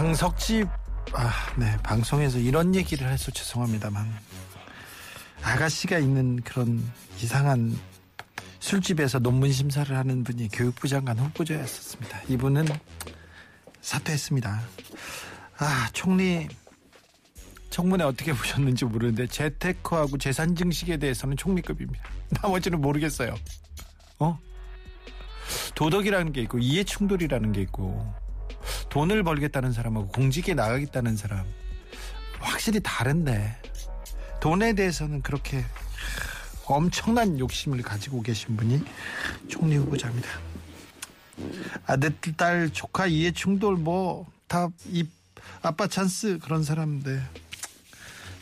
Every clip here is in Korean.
방석집 아, 네 방송에서 이런 얘기를 해서 죄송합니다만 아가씨가 있는 그런 이상한 술집에서 논문 심사를 하는 분이 교육부 장관 후보자였었습니다. 이분은 사퇴했습니다. 아 총리 청문회 어떻게 보셨는지 모르는데 재테크하고 재산 증식에 대해서는 총리급입니다. 나머지는 모르겠어요. 어? 도덕이라는 게 있고 이해 충돌이라는 게 있고 돈을 벌겠다는 사람하고 공직에 나가겠다는 사람 확실히 다른데 돈에 대해서는 그렇게 엄청난 욕심을 가지고 계신 분이 총리 후보자입니다. 아들, 딸, 조카 이해 충돌 뭐 다 이 아빠 찬스 그런 사람인데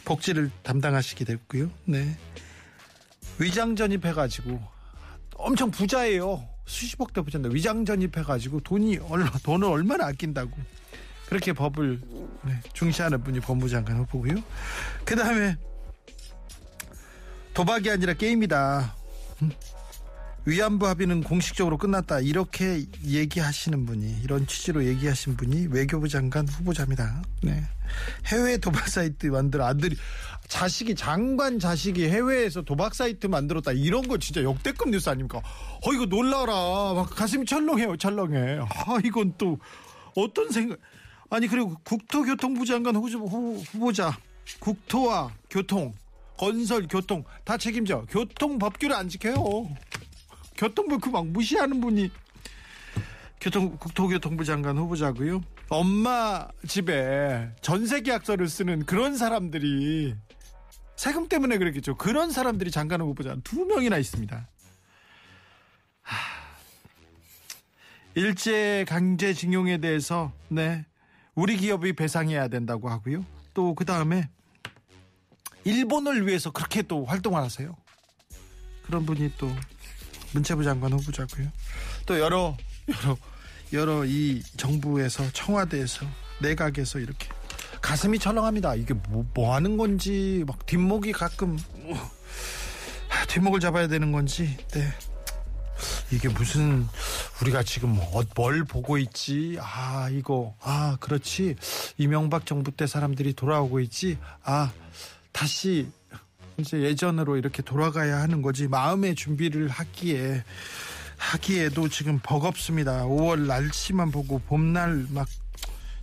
복지를 담당하시게 됐고요. 네. 위장 전입해가지고 엄청 부자예요. 수십억대 부자인데 위장 전입해가지고 돈이 얼마 돈을 얼마나 아낀다고 그렇게 법을 네, 중시하는 분이 법무장관 후보고요. 그 다음에 도박이 아니라 게임이다. 음. 위안부 합의는 공식적으로 끝났다. 이렇게 얘기하시는 분이 이런 취지로 얘기하신 분이 외교부 장관 후보자입니다. 네. 해외 도박 사이트 만들어 아들이 자식이 장관 자식이 해외에서 도박 사이트 만들었다 이런 거 진짜 역대급 뉴스 아닙니까? 어 이거 놀라라 막 가슴이 철렁해요 철렁해. 아 이건 또 어떤 생각? 아니 그리고 국토교통부 장관 후보자 국토와 교통 건설 교통 다 책임져 교통 법규를 안 지켜요. 교통부 그 막 무시하는 분이 교통 국토교통부 장관 후보자고요. 엄마 집에 전세 계약서를 쓰는 그런 사람들이 세금 때문에 그랬겠죠. 그런 사람들이 장관 후보자 두 명이나 있습니다. 일제 강제징용에 대해서 네 우리 기업이 배상해야 된다고 하고요. 또 그 다음에 일본을 위해서 그렇게 또 활동을 하세요. 그런 분이 또 문체부 장관 후보자고요. 또 여러 여러 여러 이 정부에서 청와대에서 내각에서 이렇게 가슴이 철렁합니다. 이게 뭐, 뭐 하는 건지 막 뒷목이 가끔 뭐, 뒷목을 잡아야 되는 건지 네. 이게 무슨 우리가 지금 뭐, 뭘 보고 있지? 아 이거 아 그렇지 이명박 정부 때 사람들이 돌아오고 있지? 아 다시 이제 예전으로 이렇게 돌아가야 하는 거지 마음의 준비를 하기에 하기에도 지금 버겁습니다. 5월 날씨만 보고 봄날 막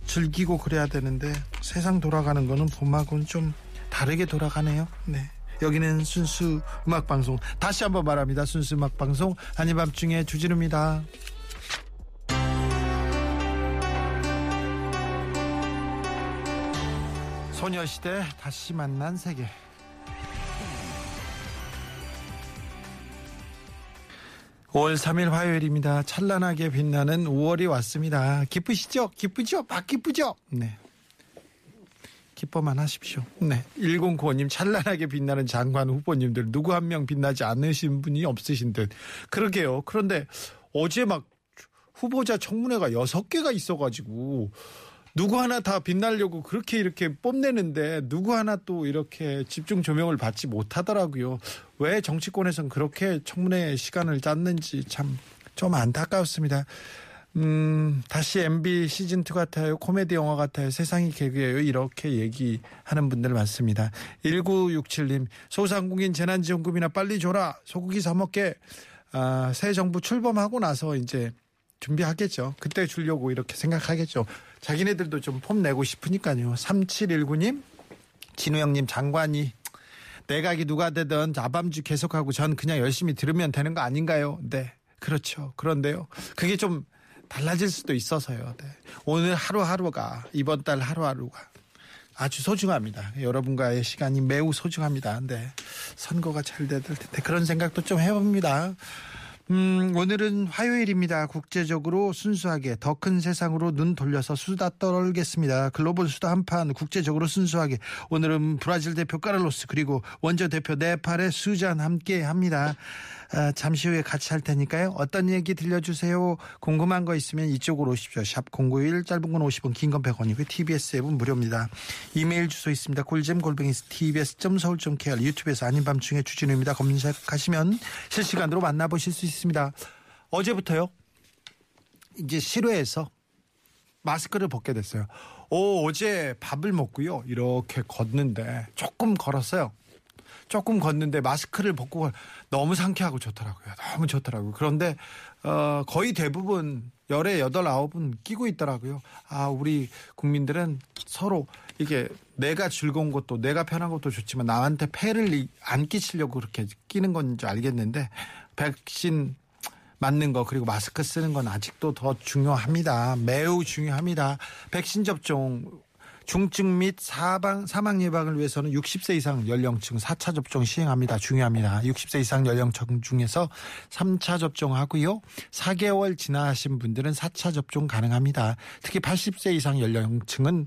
즐기고 그래야 되는데 세상 돌아가는 거는 봄하고는 좀 다르게 돌아가네요. 네. 여기는 순수 음악 방송 다시 한번 말합니다. 순수 음악 방송 한이밤중에 주진우입니다. 소녀시대 다시 만난 세계 5월 3일 화요일입니다. 찬란하게 빛나는 5월이 왔습니다. 기쁘시죠? 기쁘죠? 막 기쁘죠? 네. 기뻐만 하십시오. 네. 1095님 찬란하게 빛나는 장관 후보님들 누구 한 명 빛나지 않으신 분이 없으신 듯. 그러게요. 그런데 어제 막 후보자 청문회가 6개가 있어가지고 누구 하나 다 빛나려고 그렇게 이렇게 뽐내는데 누구 하나 또 이렇게 집중 조명을 받지 못하더라고요. 왜 정치권에선 그렇게 청문회 시간을 짰는지 참 좀 안타까웠습니다. 음, 다시 MB 시즌2 같아요. 코미디 영화 같아요. 세상이 개그예요. 이렇게 얘기하는 분들 많습니다. 1967님, 소상공인 재난지원금이나 빨리 줘라. 소고기 사먹게. 아, 새 정부 출범하고 나서 이제 준비하겠죠. 그때 주려고 이렇게 생각하겠죠. 자기네들도 좀 폼 내고 싶으니까요. 3719님, 진우 형님 장관이 내각이 누가 되든 아밤주 계속하고 전 그냥 열심히 들으면 되는 거 아닌가요? 네. 그렇죠. 그런데요. 그게 좀 달라질 수도 있어서요. 네. 오늘 하루하루가 이번 달 하루하루가 아주 소중합니다. 여러분과의 시간이 매우 소중합니다. 네. 선거가 잘될 텐데 그런 생각도 좀 해봅니다. 음, 오늘은 화요일입니다. 국제적으로 순수하게 더 큰 세상으로 눈 돌려서 수다 떨겠습니다. 글로벌 수다 한판 국제적으로 순수하게 오늘은 브라질 대표 카를로스 그리고 원조 대표 네팔의 수잔 함께 합니다. 아, 잠시 후에 같이 할 테니까요. 어떤 얘기 들려주세요. 궁금한 거 있으면 이쪽으로 오십시오. 샵 091 짧은 건 50원 긴 건 100원이고요. TBS 앱은 무료입니다. 이메일 주소 있습니다. 꿀잼 골뱅이 tbs.서울.kr 유튜브에서 아닌 밤중에 주진우입니다. 검색하시면 실시간으로 만나보실 수 있습니다. 어제부터요. 이제 실외에서 마스크를 벗게 됐어요. 오, 어제 밥을 먹고요. 이렇게 걷는데 조금 걸었어요. 조금 걷는데 마스크를 벗고 너무 상쾌하고 좋더라고요. 너무 좋더라고요. 그런데 어, 거의 대부분 열에 여덟 아홉은 끼고 있더라고요. 아, 우리 국민들은 서로 이게 내가 즐거운 것도 내가 편한 것도 좋지만 남한테 폐를 안 끼치려고 그렇게 끼는 건줄 알겠는데 백신 맞는 거 그리고 마스크 쓰는 건 아직도 더 중요합니다. 매우 중요합니다. 백신 접종 중증 및 사방, 사망 예방을 위해서는 60세 이상 연령층 4차 접종 시행합니다. 중요합니다. 60세 이상 연령층 중에서 3차 접종하고요. 4개월 지나신 분들은 4차 접종 가능합니다. 특히 80세 이상 연령층은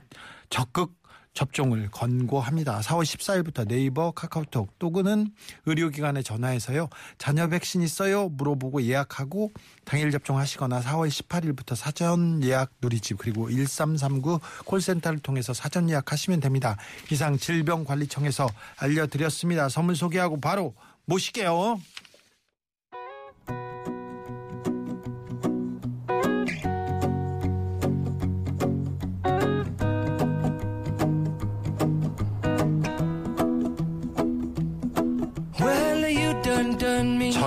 적극 접종을 권고합니다. 4월 14일부터 네이버, 카카오톡 또는 의료기관에 전화해서요. 자녀 백신 있어요? 물어보고 예약하고 당일 접종하시거나 4월 18일부터 사전 예약 누리집 그리고 1339 콜센터를 통해서 사전 예약하시면 됩니다. 이상 질병관리청에서 알려드렸습니다. 선물 소개하고 바로 모실게요.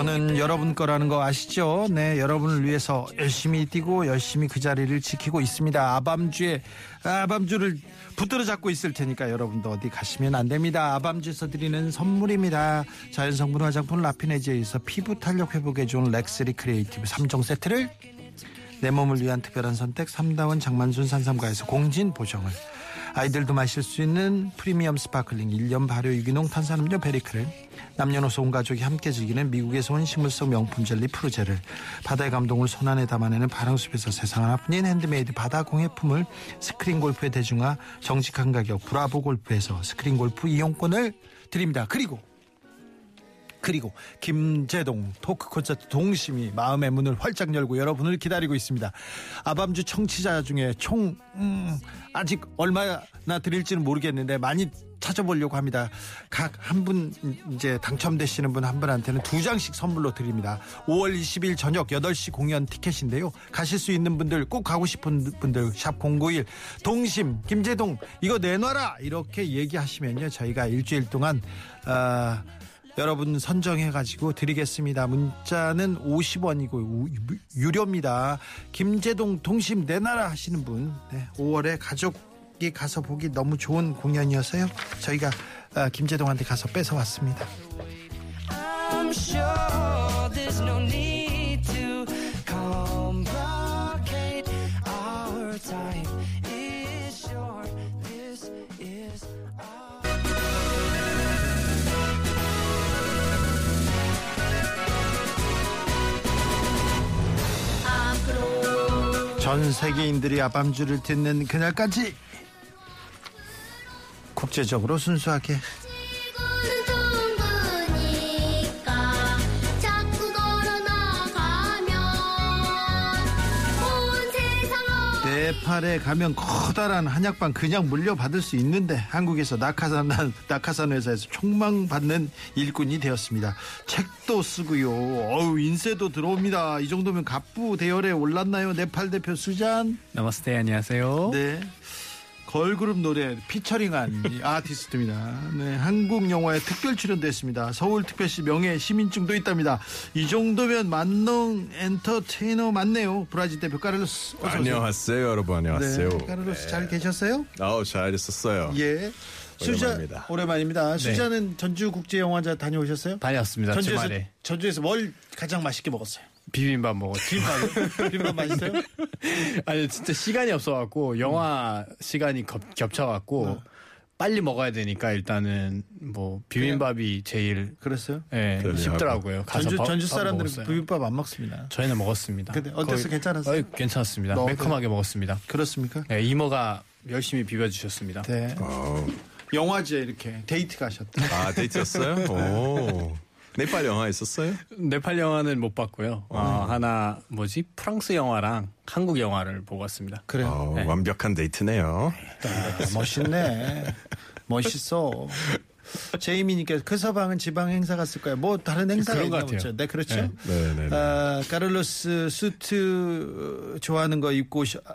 저는 여러분 거라는 거 아시죠? 네, 여러분을 위해서 열심히 뛰고 열심히 그 자리를 지키고 있습니다. 아밤주에 아밤주를 붙들어 잡고 있을 테니까 여러분도 어디 가시면 안 됩니다. 아밤주에서 드리는 선물입니다. 자연성분 화장품 라피네지에서 피부 탄력 회복에 좋은 렉스리 크리에이티브 3종 세트를 내 몸을 위한 특별한 선택 3다원 장만순 산삼가에서 공진 보정을 아이들도 마실 수 있는 프리미엄 sparkling 1년 발효 유기농 탄산음료 베리크를 남녀노소 온 가족이 함께 즐기는 미국에서 온 식물성 명품 젤리 프루제를 바다의 감동을 손안에 담아내는 바람숲에서 세상 하나뿐인 핸드메이드 바다 공예품을 스크린 골프의 대중화 정직한 가격 브라보 골프에서 스크린 골프 이용권을 드립니다. 그리고 그리고 김재동 토크 콘서트 동심이 마음의 문을 활짝 열고 여러분을 기다리고 있습니다. 아밤주 청취자 중에 총 음, 아직 얼마나 드릴지는 모르겠는데 많이 찾아보려고 합니다. 각 한 분 이제 당첨되시는 분 한 분한테는 두 장씩 선물로 드립니다. 5월 20일 저녁 8시 공연 티켓인데요. 가실 수 있는 분들 꼭 가고 싶은 분들 샵 091 동심 김재동 이거 내놔라 이렇게 얘기하시면요. 저희가 일주일 동안 어, 여러분 선정해가지고 드리겠습니다. 문자는 50원이고 유료입니다. 김재동 동심 내놔라 하시는 분 네, 5월에 가족이 가서 보기 너무 좋은 공연이어서요. 저희가 아, 김재동한테 가서 뺏어왔습니다. 전 세계인들이 아밤주를 듣는 그날까지 국제적으로 순수하게 네팔에 가면 커다란 한약방 그냥 물려받을 수 있는데 한국에서 낙하산 낙하산 회사에서 총망받는 일꾼이 되었습니다. 책도 쓰고요. 어우 인쇄도 들어옵니다. 이 정도면 갑부 대열에 올랐나요? 네팔 대표 수잔. 나마스테 안녕하세요. 네. 걸그룹 노래 featuring한 아티스트입니다. 네, 한국 영화에 특별 출연도 했습니다. 서울특별시 명예 시민증도 있답니다. 이 정도면 만능 엔터테이너 맞네요. 브라질 대표 카를로스. 안녕하세요, 여러분. 안녕하세요. 네, 카를로스 네. 잘 계셨어요? 아우, 잘 있었어요. 예. 수자 오랜만입니다. 오랜만입니다. 네. 수자는 전주 국제영화제 다녀오셨어요? 다녔습니다. 전주에서 주말에. 전주에서 뭘 가장 맛있게 먹었어요? 비빔밥 먹었죠. 비빔밥, 비빔밥 맛있어요? 아니 진짜 시간이 없어갖고 영화 시간이 겹, 겹쳐갖고 어. 빨리 먹어야 되니까 일단은 뭐 비빔밥이 제일 그랬어요? 예, 편리하고. 쉽더라고요. 가서 전주 밥- 전주 밥 사람들은. 비빔밥 안 먹습니다. 저희는 먹었습니다. 근데 어땠어요? 괜찮았어요? 어이, 괜찮았습니다. 너 매콤하게 먹었습니다. 그렇습니까? 예, 이모가 열심히 비벼주셨습니다. 네. 어. 영화제 이렇게 데이트 가셨다. 아 데이트였어요? 오. 네팔 영화 있었어요? 네팔 영화는 못 봤고요. 어, 하나 뭐지 프랑스 영화랑 한국 영화를 보고 왔습니다. 그래요. 어, 네. 완벽한 데이트네요. 아, 멋있네. 멋있어. 제이미님께서 그 서방은 지방 행사 갔을 거예요. 뭐 다른 행사가 그런 것 있나 같아요. 보죠. 네, 그렇죠. 네. 네 네 네. 아, 카를로스 수트 좋아하는 거 입고 오셔, 아,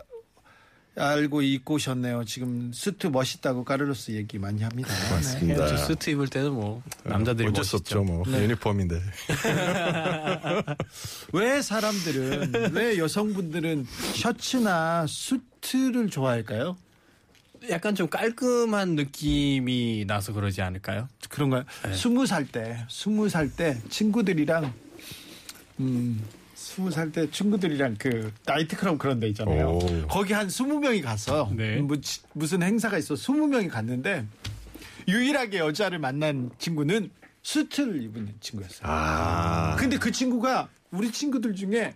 알고 입고 오셨네요. 지금 수트 멋있다고 카를로스 얘기 많이 합니다. 맞습니다. 저 수트 입을 때는 뭐 남자들이 어쩔 수 멋있죠. 없죠, 뭐 유니폼인데. 왜 사람들은 왜 여성분들은 셔츠나 수트를 좋아할까요? 약간 좀 깔끔한 느낌이 나서 그러지 않을까요? 그런가요? 스무 살 때, 스무 살 때 친구들이랑 음, 스무 살 때 친구들이랑 그 나이트클럽 그런 데 있잖아요. 오. 거기 한 스무 명이 가서 네. 뭐 지- 무슨 행사가 있어 스무 명이 갔는데 유일하게 여자를 만난 친구는 수트를 입은 친구였어요. 아. 근데 그 친구가 우리 친구들 중에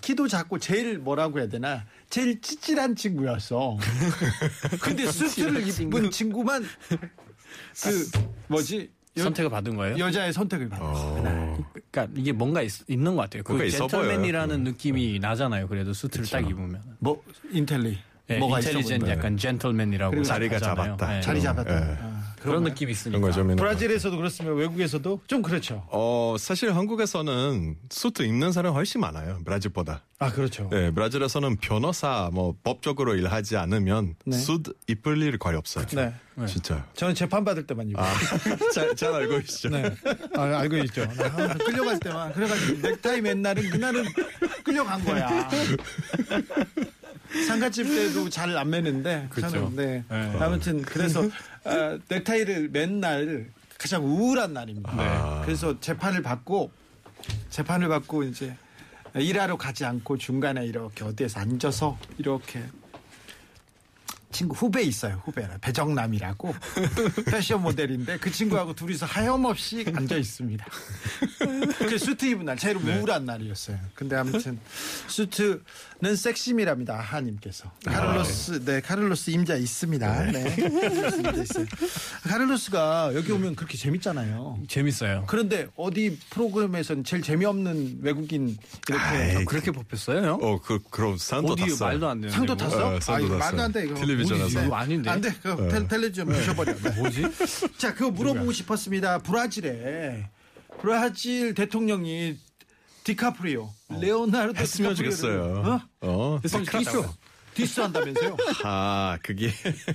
키도 작고 제일 뭐라고 해야 되나 제일 찌질한 친구였어. 근데 수트를 입은 친구만 그 뭐지 여, 선택을 받은 거예요? 여자의 선택을 받았어. 어. 그러니까 이게 뭔가 있, 는것 같아요. 그 젠틀맨이라는 보여요. 느낌이 나잖아요. 그래도 수트를 딱 입으면. 뭐 인텔리 예, 뭐가 보인다. 약간 젠틀맨이라고 자리가 하잖아요. 잡았다. 예. 자리 잡았다. 예. 아, 그런? 느낌이 있으니까. 그런 거죠. 브라질에서도 그렇습니다. 외국에서도 좀 그렇죠. 어, 사실 한국에서는 수트 입는 사람 훨씬 많아요. 브라질보다. 아 그렇죠. 네, 브라질에서는 변호사 뭐 법적으로 일하지 않으면 네. 수트 입을 일 거의 없어요. 네. 진짜. 저는 재판 받을 때만 입어요. 아, 잘, 잘 알고 계시죠? 네. 아, 알고 있죠. 나 끌려갈 때만. 그래가지고 넥타이 맨 날은 그날은 끌려간 거야. 상가집 때도 잘 안 매는데. 저는 네. 네. 아무튼 그래서 아, 넥타이를 매는 날 가장 우울한 날입니다. 네. 그래서 재판을 받고 재판을 받고 이제 일하러 가지 않고 중간에 이렇게 어디에서 앉아서 이렇게 친구 후배 있어요. 후배 배정남이라고 패션 모델인데 그 친구하고 둘이서 하염없이 앉아 있습니다. 그 수트 입은 날 제일 우울한 날이었어요. 근데 아무튼 수트는 섹시미랍니다. 하님께서 카를로스 네 카를로스 임자 있습니다. 네 카를로스 임자 있어요. 카를로스가 여기 오면 그렇게 재밌잖아요. 재밌어요. 그런데 어디 프로그램에서는 제일 재미없는 외국인 이렇게 아이, 그렇게 뽑혔어요? 어, 그, 그럼 상도 어디 탔어. 말도 안 되는 상도 탔어? 어, 상도 이거 탔어요. 말도 안 돼. 이거. 텔레비전에서. 이거 아닌데. 안 돼. 그 텔- 텔레비전 부셔버려. 네. 뭐지? 자, 그거 물어보고 싶었습니다. 브라질에 브라질 대통령이 디카프리오, 레오나르도 했으면 좋겠어요. 어? 어. 디스, 디스 한다면서요? 아, 그게.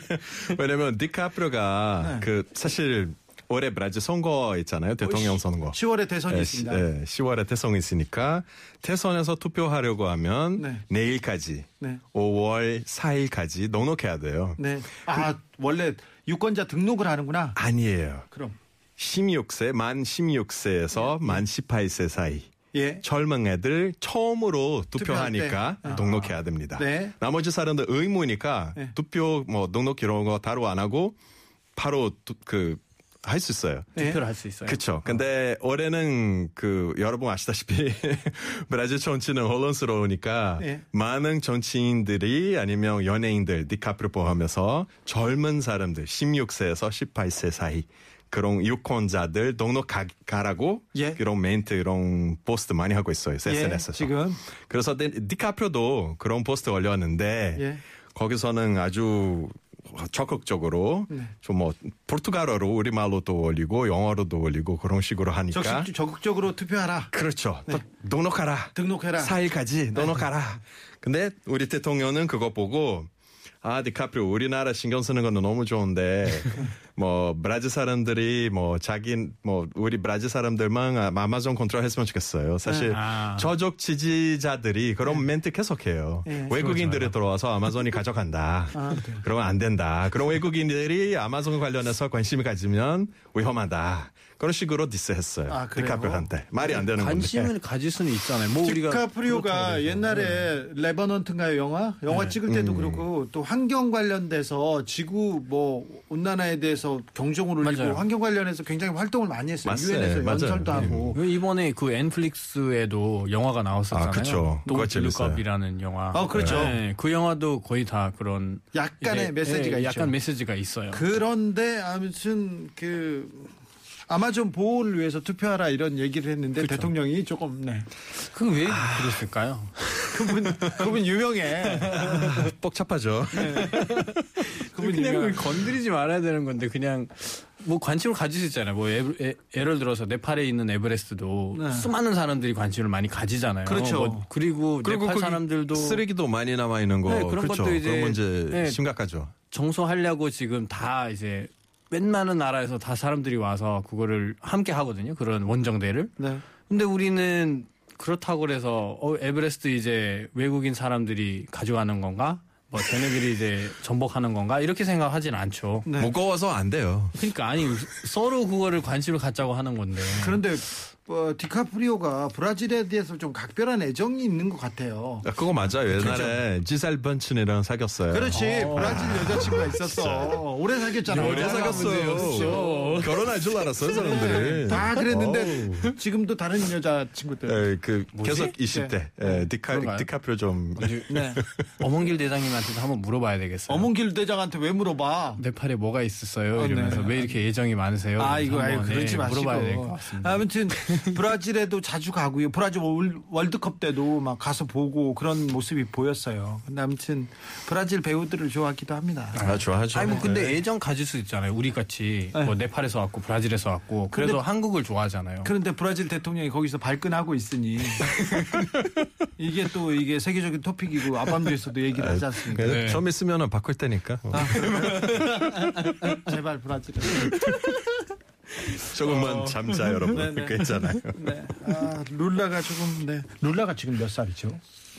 왜냐면 디카프리오가 네. 그 사실 올해 브라질 선거 있잖아요. 대통령 선거. 10월에 대선이 네, 있습니다. 시- 네, 10월에 대선이 있으니까 대선에서 투표하려고 하면 네. 내일까지 네. 5월 4일까지 등록해야 돼요. 네. 아, 원래 유권자 등록을 하는구나. 아니에요. 그럼. 16세, 만 16세에서 만 18세 사이. 예. 젊은 애들 처음으로 투표하니까. 아. 등록해야 됩니다. 네. 나머지 사람들 의무니까 네. 투표 뭐 등록 이런 거 따로 안 하고 바로 그 할 수 있어요. 네. 투표를 할 수 있어요. 그렇죠. 근데 올해는 그 여러분 아시다시피 브라질 정치는 혼란스러우니까 네. 많은 정치인들이 아니면 연예인들 디카프리오 포함해서 젊은 사람들 16세에서 18세 사이 그런 유권자들 등록하라고 예. 그런 멘트 이런 포스트 많이 하고 있어요. 예, SNS에서. 지금. 그래서 디- 디카프리오도 그런 포스트 올렸는데 예. 거기서는 아주 적극적으로 네. 좀뭐 포르투갈어로 우리말로도 올리고 영어로도 올리고 그런 식으로 하니까 적극, 적극적으로 투표하라. 그렇죠. 또 등록하라. 등록해라. 4일까지 등록하라. 근데 우리 대통령은 그거 보고 아, 디카프리오 우리나라 신경 쓰는 거는 너무 좋은데 뭐 브라질 사람들이 뭐 자기 뭐 우리 브라질 사람들만 아- 아마존 컨트롤했으면 좋겠어요. 사실 아. 저적 지지자들이 그런 멘트 계속해요. 네. 외국인들이 들어와서 아마존이 가져간다. 아, 네. 그러면 안 된다. 그런 외국인들이 아마존 관련해서 관심이 가지면 위험하다. 그런 식으로 디스했어요. 아? 디카프리오한테 말이 안 되는 건데. 관심을 가질 수는 있잖아요. 뭐 우리가 디카프리오가. 옛날에 네. 레버넌트인가요 영화? 영화 찍을 때도 그렇고 또 환경 관련돼서 지구 뭐 온난화에 대해서 경종을 울리고 맞아요. 환경 관련해서 굉장히 활동을 많이 했어요. 맞아요. 유엔에서 맞아요. 연설도 하고. 그 이번에 그 넷플릭스에도 영화가 나왔었잖아요. 아, 재밌어요. 동블루컵이라는 영화. 아, 그렇죠. 네, 그 영화도 거의 다 그런 약간의 메시지가 예, 있죠. 약간 메시지가 있어요. 그런데 아무튼 그 아마존 보호를 위해서 투표하라 이런 얘기를 했는데 대통령이 조금 네. 그건 왜 그랬을까요? 그분 그분 유명해. 뻑찹하죠. 그분 그냥 건드리지 말아야 되는 건데 그냥 뭐 관심을 가질 수 있잖아요. 뭐 에, 에, 예를 들어서 네팔에 있는 에베레스트도 네. 수많은 사람들이 관심을 많이 가지잖아요. 그렇죠. 뭐 그리고, 그리고 네팔 사람들도 쓰레기도 많이 남아 있는 거 네, 그런 그렇죠. 것도 이제- 그런 문제 네. 심각하죠. 정소하려고 지금 다 이제 웬만한 나라에서 다 사람들이 와서 그거를 함께 하거든요. 그런 원정대를. 네. 근데 우리는 그렇다고 그래서 어, 에베레스트 이제 외국인 사람들이 가져가는 건가? 뭐 쟤네들이 이제 전복하는 건가? 이렇게 생각하진 않죠. 네. 무거워서 안 돼요. 그러니까 아니 서로 그거를 관심을 갖자고 하는 건데. 그런데 어, 디카프리오가 브라질에 대해서 좀 각별한 애정이 있는 것 같아요. 아, 그거 맞아요. 옛날에 지살 번친이랑 사귀었어요. 그렇지 브라질 여자친구가 있었어. 오래 사귀었잖아. 오래 사귀었어요. 결혼할 줄 알았어요, 사람들이. 다 그랬는데 지금도 다른 여자친구들. 에, 그 뭐지? 계속 20대 에, 디카 그런가요? 디카프rio 좀 네. 어몽길 대장님한테도 한번 물어봐야 되겠어요. 어문길 대장한테 왜 물어봐? 네팔에 뭐가 있었어요? 아, 이러면서 네. 왜 이렇게 애정이 많으세요? 아 이거 한번, 그러지 예, 마시고 물어봐야 될 것 같습니다. 아무튼 브라질에도 자주 가고요. 브라질 월- 월드컵 때도 막 가서 보고 그런 모습이 보였어요. 근데 아무튼 브라질 배우들을 좋아하기도 합니다. 아, 좋아하죠. 아니 뭐 근데 애정 가질 수 있잖아요. 우리 같이 네. 뭐 네팔에서 왔고 브라질에서 왔고 그래도 근데- 한국을 좋아하잖아요. 그런데 브라질 대통령이 거기서 발끈하고 있으니 이게 또 이게 세계적인 토픽이고 아밤주에서도 얘기를 하지 않습니까? 그, 네. 좀 있으면 바꿀 테니까 뭐. 제발 브라질. 조금만 참자 여러분. 네, 네. 괜찮아요. 네. 아, 룰라가 조금 네. 룰라가 지금 몇 살이죠?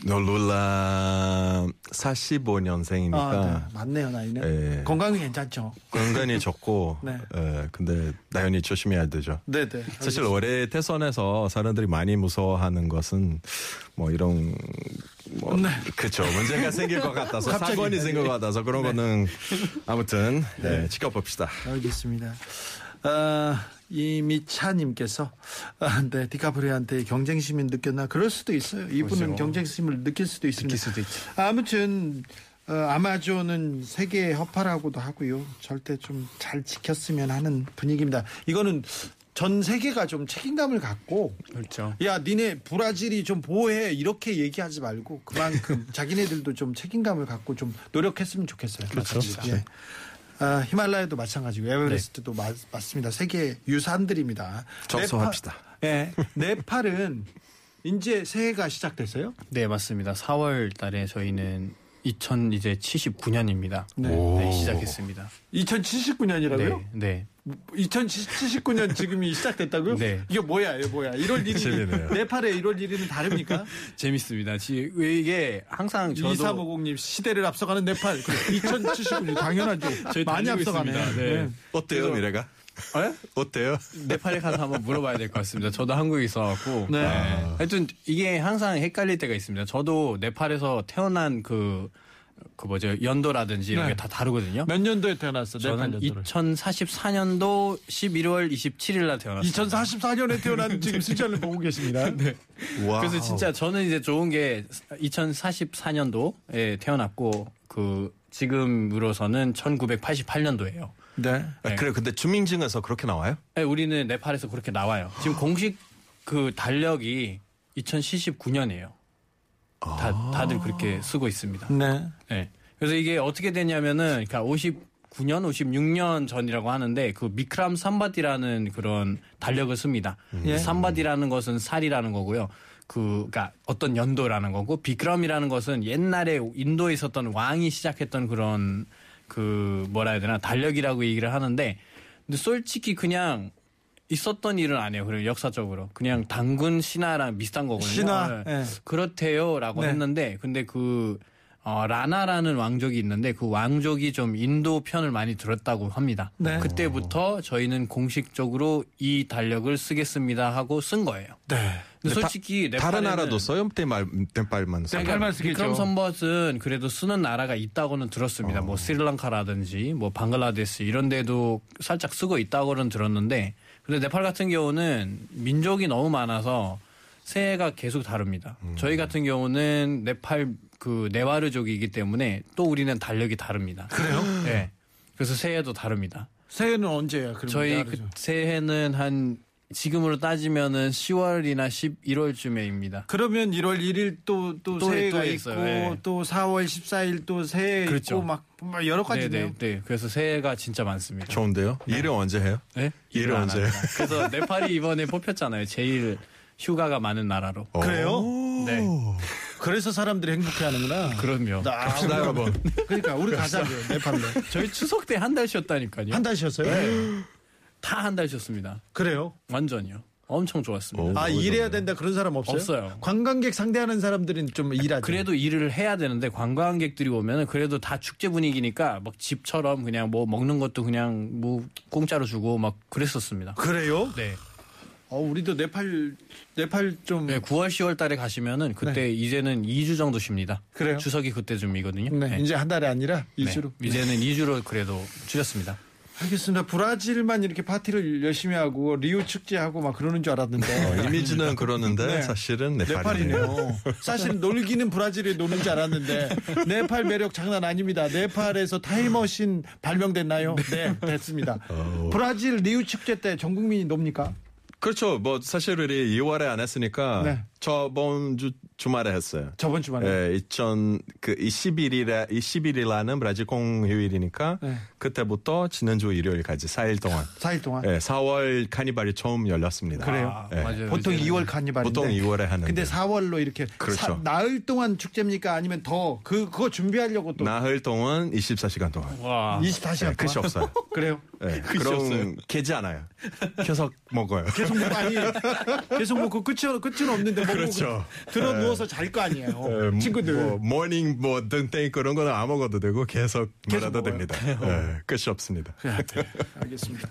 너 룰라 45년생이니까 아, 네. 맞네요 나이는. 예. 건강이 괜찮죠? 건강이 좋고 네. 에, 근데 나연히 조심해야 되죠. 네네. 사실 올해 대선에서 사람들이 많이 무서워하는 것은 뭐 이런 뭐 그렇죠 문제가 생길 것 같아서 네. 갑자기. 사건이 생길 것 같아서 그런 거는 아무튼 네, 지켜봅시다. 알겠습니다. 아, 이미차님께서 아, 네, 디카프리오한테 경쟁심이 느꼈나? 그럴 수도 있어요. 이분은 그렇죠. 경쟁심을 느낄 수도 있습니다. 느낄 수도 있죠. 아무튼 어, 아마존은 세계 허파라고도 하고요. 절대 좀 잘 지켰으면 하는 분위기입니다. 이거는 전 세계가 좀 책임감을 갖고 그렇죠. 야 니네 브라질이 좀 보호해 이렇게 얘기하지 말고 그만큼 자기네들도 좀 책임감을 갖고 좀 노력했으면 좋겠어요. 그렇죠. 예. 아, 히말라야도 마찬가지고 에베레스트도 마- 맞습니다. 세계 유산들이입니다. 접수합시다. 네팔, 예, 네팔은 이제 새해가 시작됐어요. 네 맞습니다. 4월 달에 저희는 2000 이제 79년입니다. 네. 네, 시작했습니다. 2079년이라고요? 네, 네. 2079년 지금이 시작됐다고요? 네. 이게 뭐야, 이게 뭐야? 1월 1일 재미네요. 네팔의 1월 1일은 다릅니까? 재밌습니다. 지- 왜 이게 항상 저도 2350님 시대를 앞서가는 네팔 2079년 당연하죠. 저희 많이 앞서가네. 네. 어때요 미래가? 예? 어때요? 네팔에 가서 한번 물어봐야 될 것 같습니다. 저도 한국에 있어갖고. 네. 하여튼 이게 항상 헷갈릴 때가 있습니다. 저도 네팔에서 태어난 그, 그 뭐죠, 연도라든지 이런 네. 게다 다르거든요. 몇 년도에 태어났어? 네팔 저는 년도를. 2044년도 11월 27일 날 태어났어요. 2044년에 태어난 지금 숫자를 보고 계십니다. 네. 와. 그래서 진짜 저는 이제 좋은 게 2044년도에 태어났고 그 지금으로서는 1988년도예요. 네. 아, 그래 근데 주민증에서 그렇게 나와요? 우리는 네팔에서 그렇게 나와요. 지금 공식 그 달력이 2079년이에요. 다, 다들 그렇게 쓰고 있습니다. 네. 네. 그래서 이게 어떻게 되냐면은, 그러니까 59년, 56년 전이라고 하는데, 그 미크람 삼바디라는 그런 달력을 씁니다. 예. 삼바디라는 것은 살이라는 거고요. 그, 그니까 어떤 연도라는 거고, 비크럼이라는 것은 옛날에 인도에 있었던 왕이 시작했던 그런 그 뭐라 해야 되나 달력이라고 얘기를 하는데, 근데 솔직히 그냥 있었던 일은 아니에요. 그리고 역사적으로 그냥 당군 신화랑 비슷한 거거든요. 신화, 네. 예. 그렇대요라고 네. 했는데 근데 그 어, 라나라는 왕족이 있는데 그 왕족이 좀 인도 편을 많이 들었다고 합니다. 네. 그때부터 저희는 공식적으로 이 달력을 쓰겠습니다 하고 쓴 거예요. 네. 근데 솔직히 다른 네팔에는 나라도 써요? 땜말 땜빨만 써요. 땜빨만 쓰겠죠. 비크럼 선벗은 그래도 쓰는 나라가 있다고는 들었습니다. 어. 뭐 스리랑카라든지 뭐 방글라데시 이런 데도 살짝 쓰고 있다고는 들었는데 근데 네팔 같은 경우는 민족이 너무 많아서 새해가 계속 다릅니다. 음. 저희 같은 경우는 네팔 그 네와르족이기 때문에 또 우리는 달력이 다릅니다. 그래요? 네. 그래서 새해도 다릅니다. 새해는 언제야? 그럼 저희 그 새해는 한 지금으로 따지면은 10월이나 11월쯤에입니다. 그러면 1월 1일 또, 또, 또- 새해가 또 있고. 네. 또 4월 14일 또 새해 그렇죠. 있고, 막, 막 여러 가지네요. 네, 네, 네. 그래서 새해가 진짜 많습니다. 좋은데요? 일을 언제 해요? 네? 일을 일을 안 언제 합니다. 그래서 네팔이 이번에 뽑혔잖아요. 제일 휴가가 많은 나라로. 그래요? 네. 그래서 사람들이 행복해 하는구나. 그럼요. 아, 갑시다 여러분. 그러니까 우리 가자고요, 네팔로. 저희 추석 때 한 달 쉬었다니까요. 한 달 쉬었어요? 다한 달 쉬었습니다. 그래요? 완전요. 엄청 좋았습니다. 오. 아, 일해야. 된다 그런 사람 없어요? 없어요. 관광객 상대하는 사람들은 좀 일하죠. 그래도 일을 해야 되는데 관광객들이 오면은 그래도 다 축제 분위기니까 막 집처럼 그냥 뭐 먹는 것도 그냥 뭐 공짜로 주고 막 그랬었습니다. 그래요? 네. 어, 우리도 네팔, 네팔 좀. 네, 9월 10월 달에 가시면은 그때 이제는 2주 정도 쉽니다. 그래요? 추석이 그때쯤이거든요. 네, 이제 한 달이 아니라 네. 2주로. 이제는 2주로 그래도 줄였습니다. 알겠습니다. 브라질만 이렇게 파티를 열심히 하고 리우 축제하고 막 그러는 줄 알았는데 이미지는 그러는데 네. 사실은 네팔이네요. 네팔이네요. 사실 놀기는 브라질에 노는 줄 알았는데 네팔 매력 장난 아닙니다. 네팔에서 타임머신 발명됐나요? 네, 됐습니다. 브라질 리우 축제 때 전 국민이 놉니까? 그렇죠. 뭐 사실 우리 2월에 안 했으니까 네. 저번 주 주말에 했어요. 저번 주말에. 예, 2000, 그 21일에, 21일라는 브라질 공휴일이니까 네. 그때부터 지난주 일요일까지 4일 동안. 4일 동안. 예, 4월 카니발이 처음 열렸습니다. 그래요? 아, 예. 맞아요. 보통 이제는 2월 카니발인데. 보통 2월에 하는데. 근데 4월로 이렇게 그렇죠. 사- 나흘 동안 축제입니까? 아니면 더 그 그거 준비하려고 또 나흘 동안 24시간 동안. 와. 24시간 예, 끝이 동안. 없어요. 그래요? 예, 그럼 개지 않아요. 계속 먹어요. 계속 먹고 아니 계속 먹고 끝은 끝은 없는데 먹고 그렇죠. 들어 누워서 잘 거 아니에요. 예, 친구들. 뭐 모닝 뭐 등땡 그런 거는 안 먹어도 되고 계속 계속 먹어도 먹어요. 됩니다. 예, 끝이 없습니다. 알겠습니다.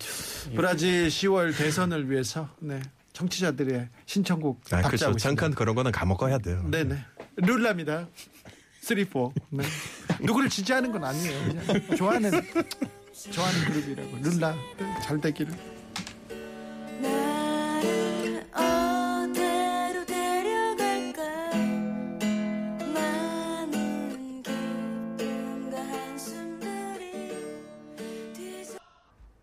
브라질 10월 대선을 위해서 네. 청취자들의 신청곡 아, 그렇죠. 잠깐 그런 거는 까먹어야 돼요. 네네. 룰라입니다. 3, 4. 네. 누구를 지지하는 건 아니에요. 그냥 좋아하는 좋아하는 그룹이라고. 룰라 네, 잘 되기를. 한숨들이 뒤섞여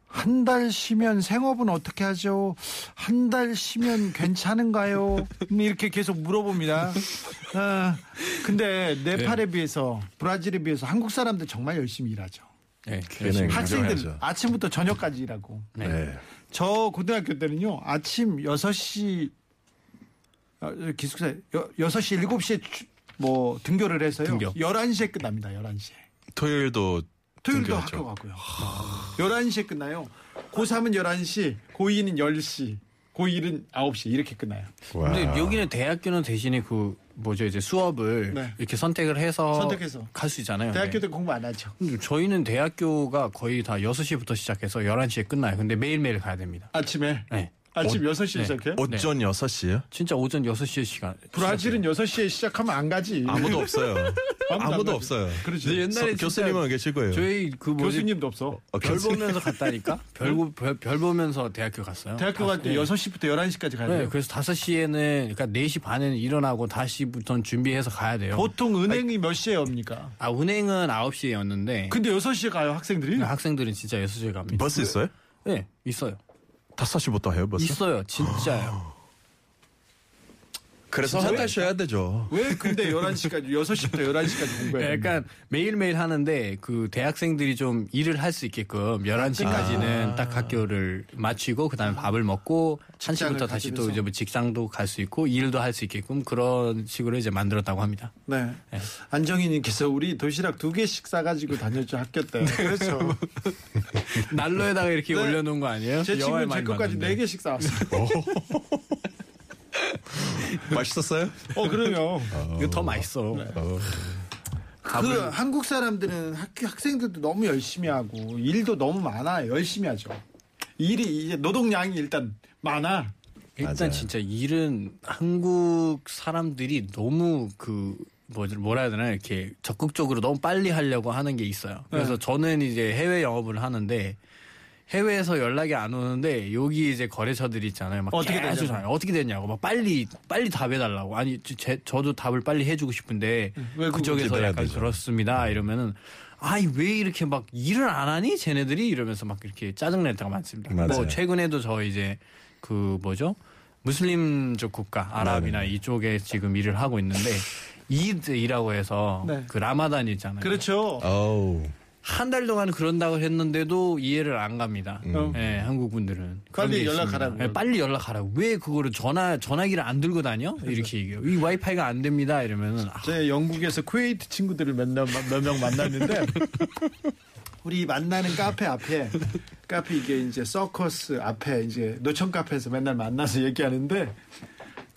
한달 쉬면 생업은 어떻게 하죠? 한 달 쉬면 괜찮은가요? 음, 이렇게 계속 물어봅니다. 아, 근데 네팔에 비해서 브라질에 비해서 한국 사람들 정말 열심히 일하죠. 네. 걔는 학생들 인정해야죠. 아침부터 저녁까지 일하고. 네. 저 고등학교 때는요. 아침 6시 아, 기숙사 여, 6시 7시에 추- 뭐 등교를 해서요. 등교. 11시에 끝납니다. 11시에. 토요일도 토요일도 등교했죠. 학교 가고요. 11시에 끝나요. 고3은 11시, 고2는 10시, 고1은 9시 이렇게 끝나요. 와. 근데 여기는 대학교는 대신에 그 뭐죠 이제 수업을 네. 이렇게 선택을 해서 선택해서. 갈 수 있잖아요. 대학교 네. 때 공부 안 하죠. 저희는 대학교가 거의 다 6시부터 시작해서 11시에 끝나요. 근데 매일매일 가야 됩니다. 아침에 네. 아침 6시에 네. 시작해요? 오전 6시요? 진짜 오전 6시에 시간. 브라질은 6시에 시작하면 안 가지. 아무도 없어요. 아무도 안 아무도. 없어요. 그렇죠. 근데 옛날에 서- 교수님은 계실 거예요. 저희 그 뭐지 교수님도 없어. 어, 별 교수님. 보면서 갔다니까? 별, 보- 별, 별 보면서 대학교 갔어요. 대학교 갈때 네. 6시부터 11시까지 가야 네, 돼요. 그래서 5시에는 그러니까 4시 반에는 일어나고 다시부터 준비해서 가야 돼요. 보통 은행이 몇 시에 옵니까? 아, 은행은 9시였는데 근데 6시에 가요, 학생들이? 학생들은 진짜 6시에 갑니다. 버스 있어요? 네, 있어요. 5시부터 해요, 버스? 있어요. 진짜요. 그래서 한 달 쉬어야 되죠. 왜 근데 11시까지, 6시부터 11시까지 공부해요? 약간 매일매일 하는데 그 대학생들이 좀 일을 할 수 있게끔 11시까지는 딱 학교를 마치고 그다음에 밥을 먹고 직장을 1시부터 다시 또. 이제 뭐 직장도 갈 수 있고 일도 할 수 있게끔 그런 식으로 이제 만들었다고 합니다. 네. 안정희님께서 우리 도시락 두 개씩 싸가지고 다녔죠, 학교 때. 그렇죠. 난로에다가 이렇게 네. 올려놓은 거 아니에요? 제 친구는 제 것까지. 네 개씩 싸왔어요. 맛있었어요? 어, 그럼요. 이거 더 맛있어. 그 한국 사람들은 학교 학생들도 너무 열심히 하고 일도 너무 많아 열심히 하죠. 일이 이제 노동량이 일단 많아. 일단 맞아요. 진짜 일은 한국 사람들이 너무 그 뭐지 뭐라 해야 되나 이렇게 적극적으로 너무 빨리 하려고 하는 게 있어요. 그래서 네. 저는 이제 해외 영업을 하는데 해외에서 연락이 안 오는데 여기 이제 거래처들 있잖아요. 막 어떻게 계속 되냐고. 전화해요. 어떻게 됐냐고 막 빨리 빨리 답해달라고. 아니 제, 저도 답을 빨리 해주고 싶은데 왜 그거 그쪽에서 약간 되죠. 그렇습니다 이러면은 아이 왜 이렇게 막 일을 안 하니 쟤네들이 이러면서 막 이렇게 짜증 낼 때가 많습니다. 맞아요. 뭐 최근에도 저 이제 그 뭐죠 무슬림족 국가 아랍이나 이쪽에 지금 일을 하고 있는데 이드이라고 해서 네. 그 라마단 있잖아요. 그렇죠. 어우. 한 달 동안 그런다고 했는데도 이해를 안 갑니다. 음. 예, 한국 분들은 빨리. 연락하라고. 예, 빨리 연락하라고. 왜 그거를 전화 전화기를 안 들고 다녀? 이렇게 얘기해요. 이 와이파이가 안 됩니다. 이러면은 아, 제 영국에서 쿠웨이트 친구들을 몇명 만났는데 우리 만나는 카페 앞에 카페 이게 이제 서커스 앞에 이제 노천 카페에서 맨날 만나서 얘기하는데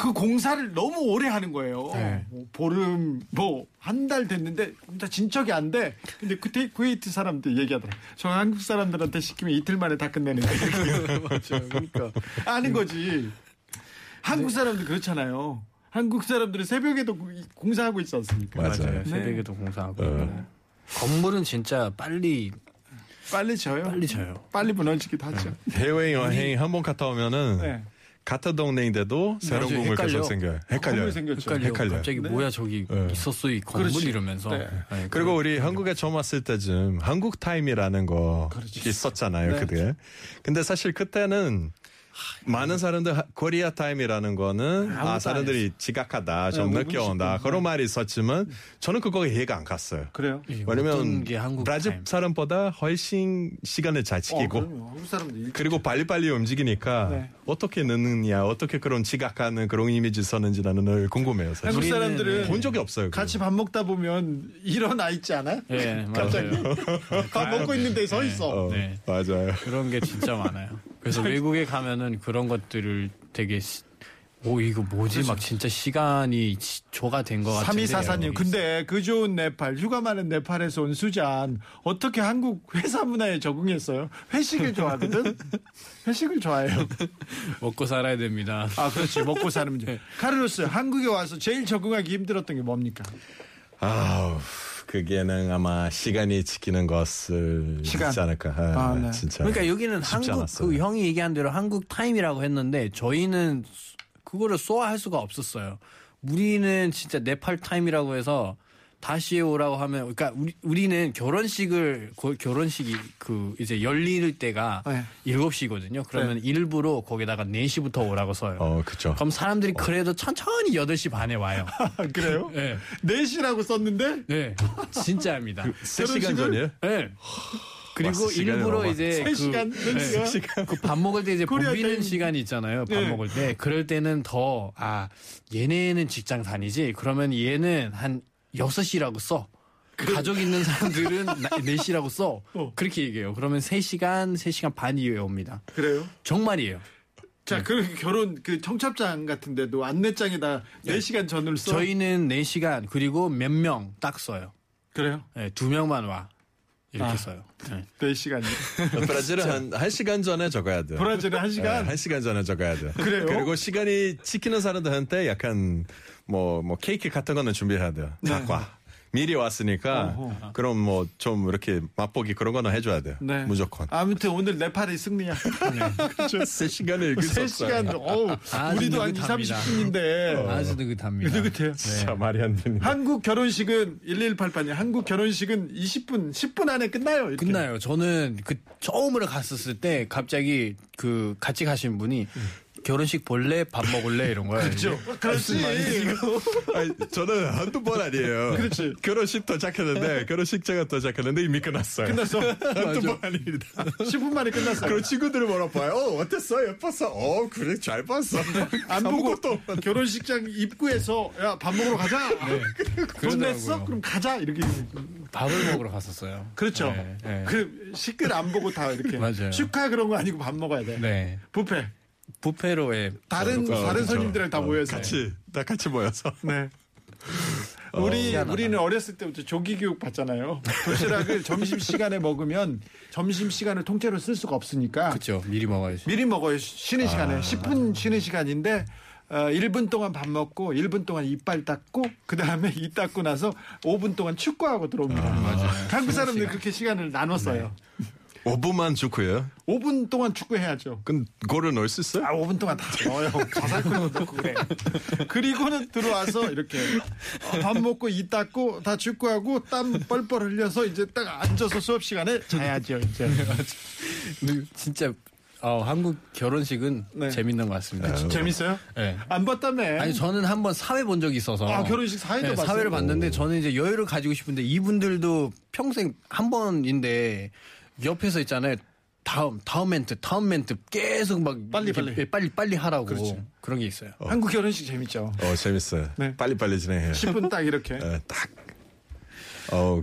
그 공사를 너무 오래 하는 거예요. 네. 뭐 보름 뭐 한 달 됐는데 다 진척이 안 돼. 근데 그때 쿠웨이트 사람들 얘기하더라. 저 한국 사람들한테 시키면 이틀 만에 다 끝내는데. 맞죠. 그러니까 아는 거지. 한국 사람들 그렇잖아요. 한국 사람들은 새벽에도 공사하고 있지 않습니까? 맞아요. 맞아요. 새벽에도 공사하고. 어. 건물은 진짜 빨리 빨리 지어요. 빨리 지어요. 빨리 무너지기도 하죠. 해외 여행 한 번 갔다 오면은 네. 같은 동네인데도 새로운 맞아요. 건물 계속 헷갈려. 생겨요. 헷갈려요. 건물 생겼죠. 헷갈려. 헷갈려요. 갑자기 네. 뭐야 저기 네. 있었어 이 건물 그렇지. 이러면서. 네. 네, 그리고 우리 한국에 처음 왔을 때쯤 한국 타임이라는 거 있었잖아요, 네. 그때. 근데 사실 그때는 많은 사람들 하- 코리아 타임이라는 거는 아 사람들이 지각하다, 좀 네, 늦게 5분, 온다 10분. 그런 말이 있었지만 저는 그거가 이해가 안 갔어요. 그래요? 예, 왜냐면 브라질 타임. 사람보다 훨씬 시간을 잘 어, 지키고 그럼요. 한국 사람들 일- 그리고 빨리빨리 움직이니까 네. 어떻게 늦느냐, 어떻게 그런 지각하는 그런 이미지 썼는지 나는 늘 궁금해요. 사실. 한국 사람들은 본 적이 없어요. 그거. 같이 밥 먹다 보면 일어나 있지 않아요? 예, 갑자기 맞아요. 밥 먹고 있는데 서 있어. 어, 네. 맞아요. 그런 게 진짜 많아요. 그래서 외국에 가면은 그런 것들을 되게 시- 오 이거 뭐지 막 진짜 시간이 지- 조가 된 것 같은데. 3244님, 근데 그 좋은 네팔, 휴가 많은 네팔에서 온 수잔, 어떻게 한국 회사 문화에 적응했어요? 회식을 좋아하거든? 회식을 좋아해요. 먹고 살아야 됩니다. 아, 그렇지. 먹고 사는 문제. 카르로스, 한국에 와서 제일 적응하기 힘들었던 게 뭡니까? 아우, 그게는 아마 시간이 지키는 것을 시간. 있지 않을까. 아, 아, 네. 진짜. 그러니까 여기는 한국 않았어요. 그 형이 얘기한 대로 한국 타임이라고 했는데 저희는 그거를 소화할 수가 없었어요. 우리는 진짜 네팔 타임이라고 해서 다시 오라고 하면 그러니까 우리 우리는 결혼식을 고- 결혼식이 그 이제 열릴 때가 네. 7시거든요. 그러면 일부러 거기다가 4시부터 오라고 써요. 어, 그쵸. 그럼 사람들이 그래도 천천히 8시 반에 와요. 아, 그래요? 네. 4시라고 썼는데? 네. 진짜입니다. 3시간 전이에요? 네. 그리고 일부러 이제? 그, 세 네. 시간? 그밥 먹을 때 이제 타임. 시간이 있잖아요. 밥 네. 먹을 때. 그럴 때는 더, 아, 얘네는 직장 다니지? 그러면 얘는 한 6시라고 써. 가족 있는 사람들은 4시라고 써. 어. 그렇게 얘기해요. 그러면 3시간, 3시간 반 이후에 옵니다. 그래요? 정말이에요. 자, 그 결혼, 그 청첩장 같은 데도 안내장에다 4시간 전을 써. 저희는 4시간, 그리고 몇 명 딱 써요. 그래요? 네, 두 명만 와. 이렇게 아. 써요. 네. 4시간이. 브라질은 한, 한 시간 전에 적어야 돼요. 브라질은 1시간? 네, 한 시간 전에 적어야 돼요. 그래요? 그리고 시간이 지키는 사람들한테 약간 뭐, 뭐 케이크 같은 거는 준비해야 돼요. 사과. 미리 왔으니까 네. 어허. 그럼 뭐 좀 이렇게 맛보기 그런 거는 해줘야 돼요. 네. 무조건. 아무튼 오늘 네팔이 승리야. 그렇죠. 세 시간을 읽을 수 세. 시간, 어우, 우리도 한 2, 느긋합니다. 30분인데. 아주 느긋합니다. 느긋해요. 진짜 말이 안 됩니다. 한국 결혼식은 1188님 한국 결혼식은 20분 10분 안에 끝나요. 이렇게. 끝나요. 저는 그 처음으로 갔었을 때 갑자기 그 같이 가신 분이 결혼식 볼래 밥 먹을래 이런 거예요. 그렇죠. 그렇지. 아니, 저는 한두 번 아니에요. 그렇지. 결혼식 도착했는데, 결혼식장에 도착했는데 이미 끝났어요. 끝났어. 한두 번 아닙니다. 10분 만에 끝났어요. 그리고 친구들을 물어봐요. 어, 어땠어? 예뻤어? 어, 그래, 잘 봤어. 안 보고 없- 결혼식장 입구에서 야 밥 먹으러 가자. 돈 그러더라고요. 냈어? 그럼 가자. 이렇게. 밥을 먹으러 갔었어요. 그렇죠. 네, 네. 그 식글 안 보고 다 이렇게. 맞아요. 축하 그런 거 아니고 밥 먹어야 돼. 네. 부페. 부페로에 다른 어, 다른 그렇죠. 손님들이랑 다 어, 모여서. 같이, 다 같이 모여서. 네. 우리 우리는 어렸을 때부터 조기 교육 받잖아요. 도시락을 점심 시간에 먹으면 점심 시간을 통째로 쓸 수가 없으니까 그렇죠. 미리 먹어야지. 미리 먹어요. 쉬는 시간에 아. 10분 쉬는 시간인데 어, 1분 동안 밥 먹고 1분 동안 이빨 닦고 그 다음에 이 닦고 나서 5분 동안 축구하고 들어옵니다. 아, 한국 사람들 그렇게 시간을 나눴어요. 네. 5분만 죽고요. 5분 동안 축구 해야죠. 그럼 골을 넣을 수 있어요? 아, 5분 동안 다 넣어요. 자살골도 넣고 그래. 그리고는 들어와서 이렇게 어, 밥 먹고 이 닦고 다 축구하고 땀 뻘뻘 흘려서 이제 딱 앉아서 수업 시간에 자야죠, 이제. 진짜 어, 한국 결혼식은 네. 재밌는 것 같습니다. 재밌어요? 네. 안 봤다며. 아니 저는 한번 사회 본 적이 있어서 아, 결혼식 사회도 네, 봤어요? 사회를 봤는데 저는 이제 여유를 가지고 싶은데 이분들도 평생 한 번인데 옆에서 있잖아요. 다음 다음 멘트 다음 멘트 계속 막 빨리, 빨리. 빨리 빨리 하라고 그렇죠. 그런 게 있어요. 한국 결혼식 재밌죠. 어, 재밌어요. 네. 빨리 빨리 진행해요. 10분 딱 이렇게. 예, 딱. 어,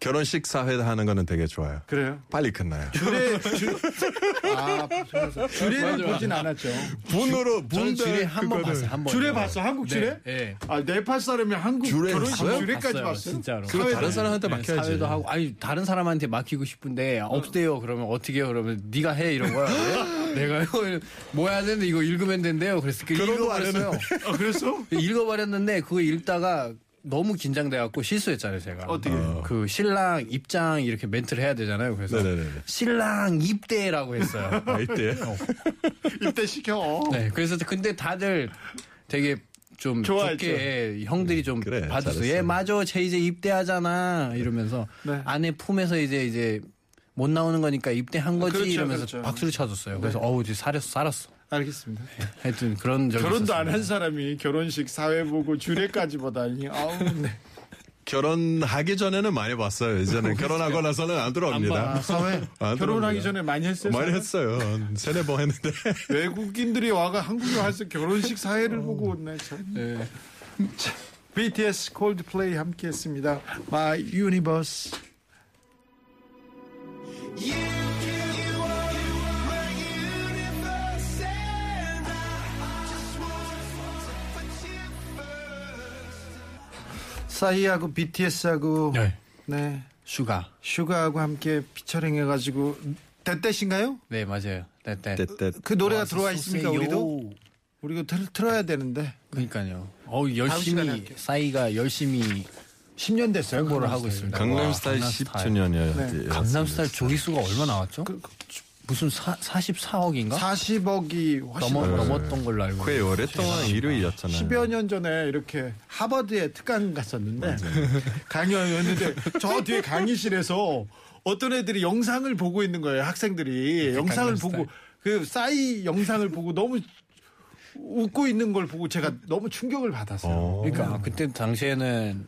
결혼식 사회 하는 거는 되게 좋아요. 그래요? 빨리 끝나요. 주례 주, 아. 주례를 보진 않았죠. 분으로 저는 주례 한번 봤어요. 한 번. 주례 봤어? 한국 주례? 네. 네. 아, 네팔 사람이 한국 주례 결혼식 봤어요? 주례까지 봤어요, 봤어요? 진짜로. 그거 다른 사람한테 네, 맡겨야지. 사회도 하고 아니 다른 사람한테 맡기고 싶은데 없대요. 그러면 어떻게 해요? 그러면 네가 해 이런 거야. 왜? 내가요? 뭐 해야 되는데 이거 읽으면 된대요. 그래서 그 읽어버렸어요. 아, 그랬어? 읽어버렸는데 그거 읽다가 너무 긴장돼갖고 실수했잖아요 제가. 어떻게? 그 신랑 입장 이렇게 멘트를 해야 되잖아요. 그래서 네네네. 신랑 입대라고 했어요. 아, 이때. 입대 시켜. 네, 그래서 근데 다들 되게 좀 좋아했죠. 좋게 형들이 좀 그래, 받았어요. 잘했어. 예, 맞아, 쟤 이제 입대하잖아 이러면서 네. 아내 품에서 이제 이제 못 나오는 거니까 입대한 거지 그렇죠, 이러면서 그렇죠. 박수를 쳐줬어요. 그래서 어우, 이제 살았어, 살았어. 알겠습니다. 하여튼 그런 결혼도 안. 한 사람이 결혼식 사회 보고 주례까지 보다니. 아우, 네. 결혼하기 전에는 많이 봤어요. 이제는 결혼하고 나서는 안 들어옵니다. 아, 사회 안 결혼하기 들어옵니다. 전에 많이 했어요. 많이? 했어요. 세네 번 했는데. 외국인들이 와가 한국에 와서 결혼식 사회를 보고 온네 참. 네. 자, BTS 콜드플레이 함께했습니다. My Universe. 싸이하고 BTS하고 네. 네 슈가. 슈가하고 함께 피처링 해가지고 대떼신가요? 네, 맞아요. 네, 네. 때때 그 노래가 와서 들어와 있습니까 쏘세요. 우리도? 우리가 틀, 틀어야 되는데 그러니까요. 어우, 시간에 열심히. 싸이가 열심히 10년 됐어요 강남 하고. 있습니다. 강남 와, 스타일 강남 스타일. 10주년이에요. 네. 강남스타일 조회수가 얼마 나왔죠? 그, 그, 무슨 사, 44억인가? 40억이 훨씬 넘어. 넘었던 걸로 알고 꽤 있어요. 오랫동안 1위였잖아요. 10여 년 전에 이렇게 하버드에 특강 갔었는데 강연이었는데 저 뒤에 강의실에서 어떤 애들이 영상을 보고 있는 거예요 학생들이 영상을 보고 그 싸이 영상을 보고 너무 웃고 있는 걸 보고 제가 너무 충격을 받았어요. 어. 그러니까 그때 당시에는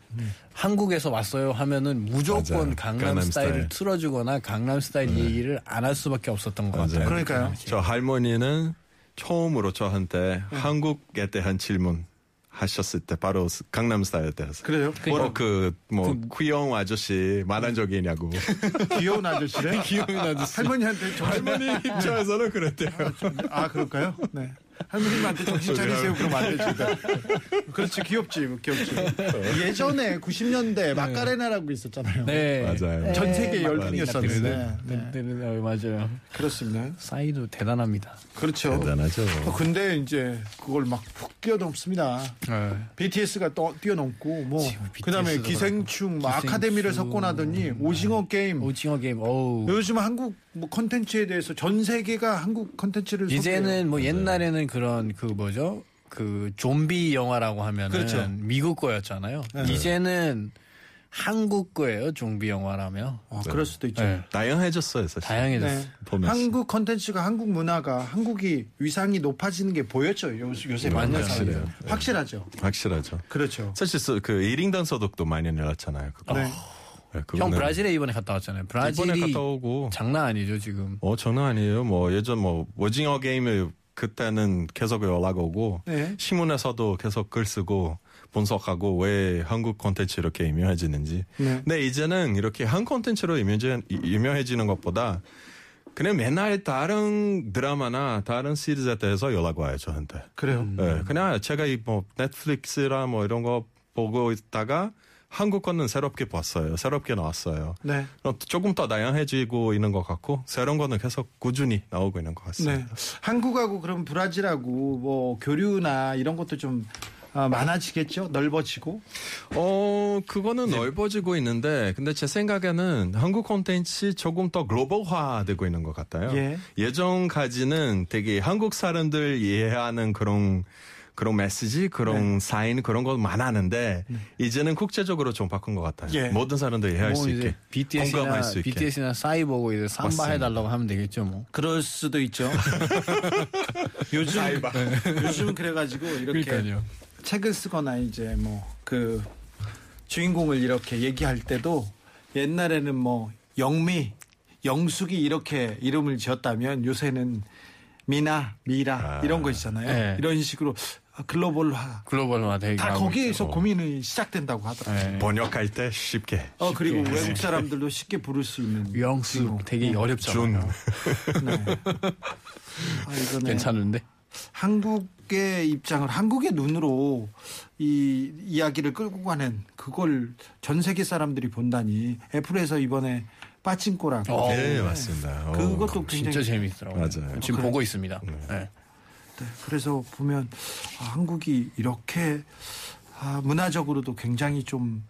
한국에서 왔어요 하면은 무조건. 강남, 강남 스타일을 스타일. 틀어주거나 강남 스타일 얘기를 안 할 수밖에 없었던 것 맞아요. 같아요. 그러니까요. 저 할머니는 처음으로 저한테 한국에 대한 질문 하셨을 때 바로 강남 스타일 때였어요. 그래요? 뭐 그뭐 귀여운 아저씨 만난 적이 있냐고. 귀여운 아저씨래? 귀여운 아저씨. 할머니한테 정신 할머니 입장에서는 그랬대요. 아 그럴까요? 네. 할머님한테 정신 차리세요. 그러면 안 되지. 그렇지 귀엽지 귀엽지. 예전에 90년대 마카레나라고 있었잖아요. 네. 맞아요. 전 세계 맞아요. 열풍이었었는데. 네. 네. 네. 네. 맞아요. 그렇습니다. 싸이도 대단합니다. 그렇죠. 대단하죠. 어, 근데 이제 그걸 막 푹 뛰어넘습니다. 네. BTS가 또 뛰어넘고 뭐 그다음에. 기생충, 뭐 기생충. 아카데미를 석권하더니 오징어 게임. 오징어 게임. 어우. 요즘 한국 뭐 컨텐츠에 대해서 전 세계가 한국 컨텐츠를 이제는 뭐 옛날에는 그런 그 뭐죠? 그 좀비 영화라고 하면은 그렇죠. 미국 거였잖아요. 이제는 한국 거예요. 좀비 영화라면. 어, 그럴 수도 있죠. 네. 다양해졌어요, 사실. 다양해졌어. 네. 보면서. 한국 컨텐츠가 한국 문화가 한국이 위상이 높아지는 게 보였죠. 요, 요새 많은 맞아요. 사회에. 확실해요. 확실하죠. 확실하죠. 그렇죠. 사실 그- 그 1인당 소득도 많이 늘었잖아요. 그거. 네. 네, 형 브라질에 이번에 갔다 왔잖아요. 브라질이 갔다 오고 장난 아니죠 지금. 어 장난 아니에요. 뭐 예전 뭐 오징어 게임을 그때는 계속 연락 오고 네. 신문에서도 계속 글 쓰고 분석하고 왜 한국 콘텐츠 이렇게 유명해지는지. 네. 근데 이제는 이렇게 한 콘텐츠로 유명해지- 유명해지는 것보다 그냥 맨날 다른 드라마나 다른 시리즈에 대해서 연락 와요 저한테. 그래요. 네, 그냥 제가 이뭐 넷플릭스라 뭐 이런 거 보고 있다가 한국 거는 새롭게 봤어요. 새롭게 나왔어요. 네. 그럼 조금 더 다양해지고 있는 것 같고 새로운 거는 계속 꾸준히 나오고 있는 것 같습니다. 네. 한국하고 그럼 브라질하고 뭐 교류나 이런 것도 좀 아, 많아지겠죠? 넓어지고. 어, 그거는 넓어지고 있는데, 근데 제 생각에는 한국 콘텐츠 조금 더 글로벌화 되고 있는 것 같아요. 예. 예전까지는 되게 한국 사람들 이해하는 그런, 그런 메시지, 그런 네. 사인, 그런 거 많았는데, 이제는 국제적으로 좀 바꾼 것 같아요. 예. 모든 사람들 이해할 뭐 수 있게. BTS나 공감할 수 있게. BTS나 싸이 보고 이제 삼바 맞습니다. 해달라고 하면 되겠죠 뭐. 그럴 수도 있죠. 요즘 요즘은 그래가지고 이렇게 책을 쓰거나 이제 뭐 그 주인공을 이렇게 얘기할 때도 옛날에는 뭐 영미, 영숙이 이렇게 이름을 지었다면 요새는 미나, 미라 아. 이런 거 있잖아요. 네. 이런 식으로 글로벌화 글로벌화 되게 다 하고 거기에서. 고민이 시작된다고 하더라고요. 네. 번역할 때 쉽게. 어 그리고 외국 사람들도 쉽게 부를 수 있는 영수 주인공. 되게 준. 어렵잖아요. 네. 아, 이거는 괜찮은데? 한국의 입장을 한국의 눈으로 이 이야기를 끌고 가는 그걸 전 세계 사람들이 본다니 애플에서 이번에 빠친코라고 어, 네, 맞습니다. 어. 그것도 굉장히 진짜 재밌더라고요. 맞아요. 지금 그래. 보고 있습니다. 네. 네, 그래서 보면 아, 한국이 이렇게 아, 문화적으로도 굉장히 좀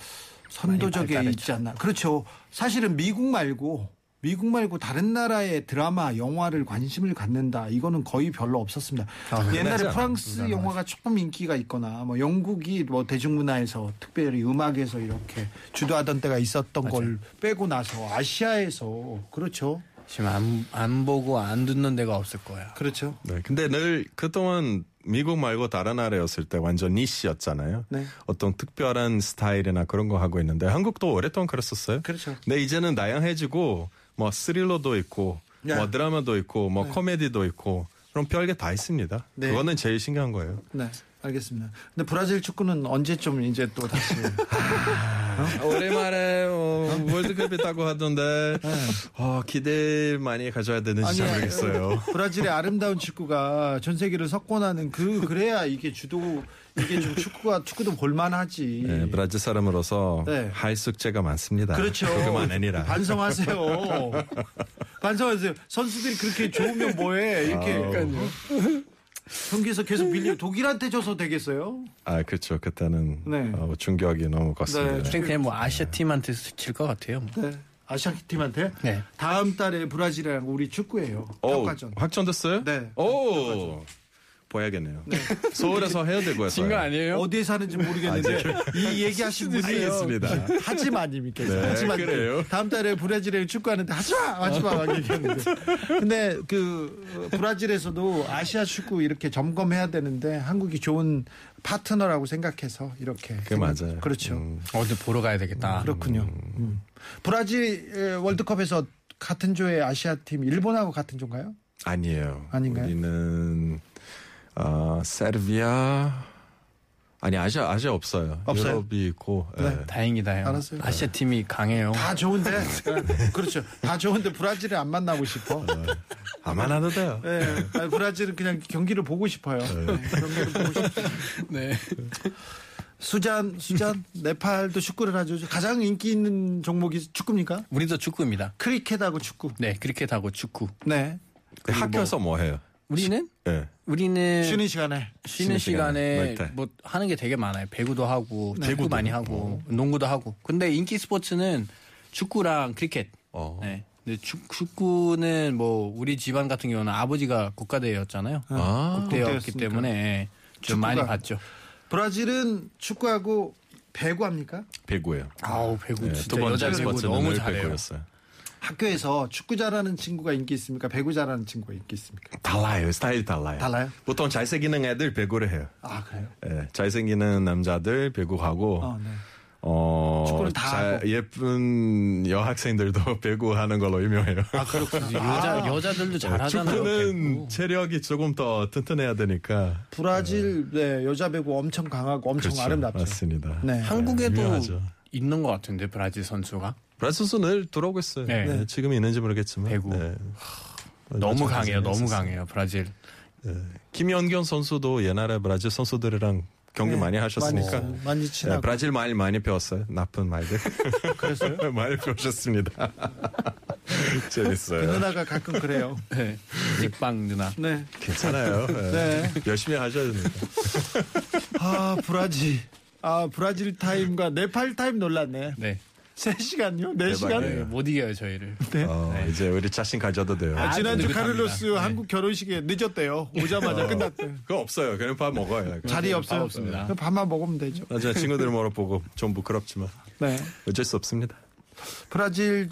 선도적에. 있지 않나. 그렇죠. 사실은 미국 말고 미국 말고 다른 나라의 드라마, 영화를 관심을 갖는다. 이거는 거의 별로 없었습니다. 아, 옛날에 않아요. 프랑스 영화가 조금 인기가 있거나 뭐 영국이 뭐 대중문화에서 특별히 음악에서 이렇게 주도하던 때가 있었던 걸 빼고 나서 아시아에서 그렇죠. 지금 안, 안 보고 안 듣는 데가 없을 거야. 그렇죠. 네, 근데 늘 그동안 미국 말고 다른 나라였을 때 완전 니시였잖아요. 네. 어떤 특별한 스타일이나 그런 거 하고 있는데 한국도 오랫동안 그랬었어요. 그렇죠. 근데 이제는 다양해지고 뭐 스릴러도 있고 네. 뭐 드라마도 있고 뭐 코미디도 있고 그럼 별게 다 있습니다. 네. 그거는 제일 신기한 거예요. 네. 알겠습니다. 근데 브라질 축구는 언제쯤 이제 또 다시 오랜만에 어, 월드컵 있다고 하던데 어, 기대 많이 가져야 되는지 잘 모르겠어요. 브라질의 아름다운 축구가 전 세계를 석권하는 그 그래야 이게 주도 이게 좀 축구가 축구도 볼만하지. 네, 브라질 사람으로서 네. 할 숙제가 많습니다. 그렇죠. 그것만 아니라. 반성하세요. 반성하세요. 선수들이 그렇게 좋으면 뭐해? 이렇게 경기에서 계속 밀려 독일한테 져서 되겠어요? 아, 그렇죠. 그때는 네. 어, 충격이 너무 컸습니다. 네. 그냥 뭐 아시아 팀한테 질것 같아요. 네. 아시아 팀한테 네. 다음 달에 브라질이랑 우리 축구예요. 오. 확정됐어요? 네. 오, 보야겠네요. 서울에서 해야 되고 진거 아니에요? 어디에 사는지 모르겠는데 이 얘기하신 분이에요. 알겠습니다. 하지마님께서 네, 하지마 그래요? 다음 달에 브라질에 축구하는데 하지마 하지마 막 얘기했는데 근데 그 어, 브라질에서도 아시아 축구 이렇게 점검해야 되는데 한국이 좋은 파트너라고 생각해서 이렇게 그 맞아요. 그렇죠 음, 어디 보러 가야 되겠다. 그렇군요 음. 브라질 에, 월드컵에서 같은 조의 아시아 팀 일본하고 같은 조인가요? 아니에요. 아닌가요? 우리는 어, 세르비아 아니 아시아 아시아 없어요. 없어요? 유럽이 있고. 네. 예. 다행이다요. 알았어요. 아시아 팀이 강해요. 다 좋은데 그렇죠 다 좋은데 브라질을 안 만나고 싶어. 아만 하도 돼요. 네, 아니, 브라질은 그냥 경기를 보고 싶어요. 네, 경기를 보고 싶어요. 네. 수잔, 수잔, 네팔도 축구를 하죠. 가장 인기 있는 종목이 축구입니까? 우리도 축구입니다. 크리켓하고 축구. 네, 크리켓하고 축구. 네. 그 학교에서 뭐 해요? 우리는 예. 우리는 쉬는 시간에. 쉬는 쉬는 시간에 시간에 뭐뭐 하는 게 되게 많아요. 배구도 하고 네. 축구 많이 하고 농구도 하고. 근데 인기 스포츠는 축구랑 크리켓. 어. 네. 근데 축, 축구는 뭐 우리 집안 같은 경우는 아버지가 국가대회였잖아요. 아, 국대였기 국대였으니까. 때문에 좀 축구가- 많이 봤죠. 브라질은 축구하고 배구 합니까? 배구예요. 아우 배구 예, 진짜 두 번째 여자 배구 너무 늘 잘해요. 배구였어요. 학교에서 축구 잘하는 친구가 인기 있습니까? 배구 잘하는 친구가 인기 있습니까? 달라요. 스타일이 달라요. 달라요? 보통 잘생기는 애들 배구를 해요. 아, 그래요? 예, 잘생기는 남자들 배구하고 어, 네. 어, 축구를 다 잘- 하고. 예쁜 여학생들도 배구하는 걸로 유명해요. 아, 그렇구나. 여자 여자들도 잘하잖아요. 축구는 배구. 체력이 조금 더 튼튼해야 되니까. 브라질 네, 여자 배구 엄청 강하고 엄청 그렇죠. 아름답죠. 맞습니다. 네. 한국에도 유명하죠. 있는 것 같은데 브라질 선수가 브라질 선수 늘 들어오고 있어요. 네. 네, 지금 있는지 모르겠지만. 배구. 네. 너무 강해요. 너무. 강해요. 브라질. 김연경 선수도 옛날에 브라질 선수들이랑 경기 네, 많이 하셨으니까. 많이, 많이 네. 브라질 말 많이 배웠어요. 나쁜 말들. 그랬어요? 많이 배우셨습니다. 그 재밌어요. 누나가 가끔 그래요. 네. 빅방 누나. 네. 괜찮아요. 네. 네. 열심히 하셔야 됩니다. 아, 브라질. 아, 브라질 타임과 네팔 타임 놀랐네. 네. 3시간요? 네, 4시간? 못 이겨요 저희를. 네. 어, 이제 우리 자신 가져도 돼요. 아, 지난주 느긋합니다. 카를로스 네. 한국 결혼식에 늦었대요. 오자마자 끝났대. 그거 없어요. 그냥 밥 먹어요. 자리 없어요. 밥 없습니다. 밥만 먹으면 되죠. 나중에 친구들 물어보고 좀 부끄럽지만 네. 어쩔 수 없습니다. 브라질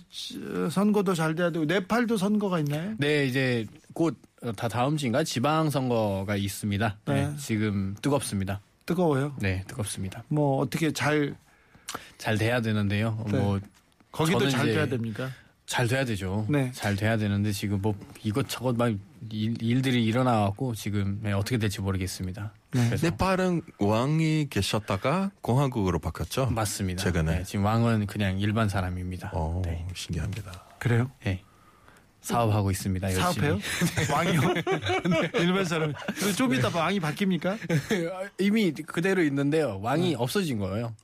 어, 선거도 잘 돼야 되고 네팔도 선거가 있나요? 네 이제 곧 다 다음 주인가 지방 선거가 있습니다. 네. 네. 지금 뜨겁습니다. 뜨거워요. 네 뜨겁습니다. 뭐 어떻게 잘 잘 돼야 되는데요. 네. 뭐 거기도 잘 돼야 됩니까? 잘 돼야 되죠. 네. 잘 돼야 되는데 지금 뭐 이것저것 막 일, 일들이 일어나갖고 지금 네, 어떻게 될지 모르겠습니다. 네. 네팔은 왕이 계셨다가 공화국으로 바뀌었죠. 맞습니다. 최근에. 네, 지금 왕은 그냥 일반 사람입니다. 어, 네. 신기합니다. 그래요? 네. 사업하고 있습니다. 열심히. 사업해요? 왕이요? 일반 사람. 좀 이따 왕이 바뀝니까? 이미 그대로 있는데요. 왕이 없어진 거예요.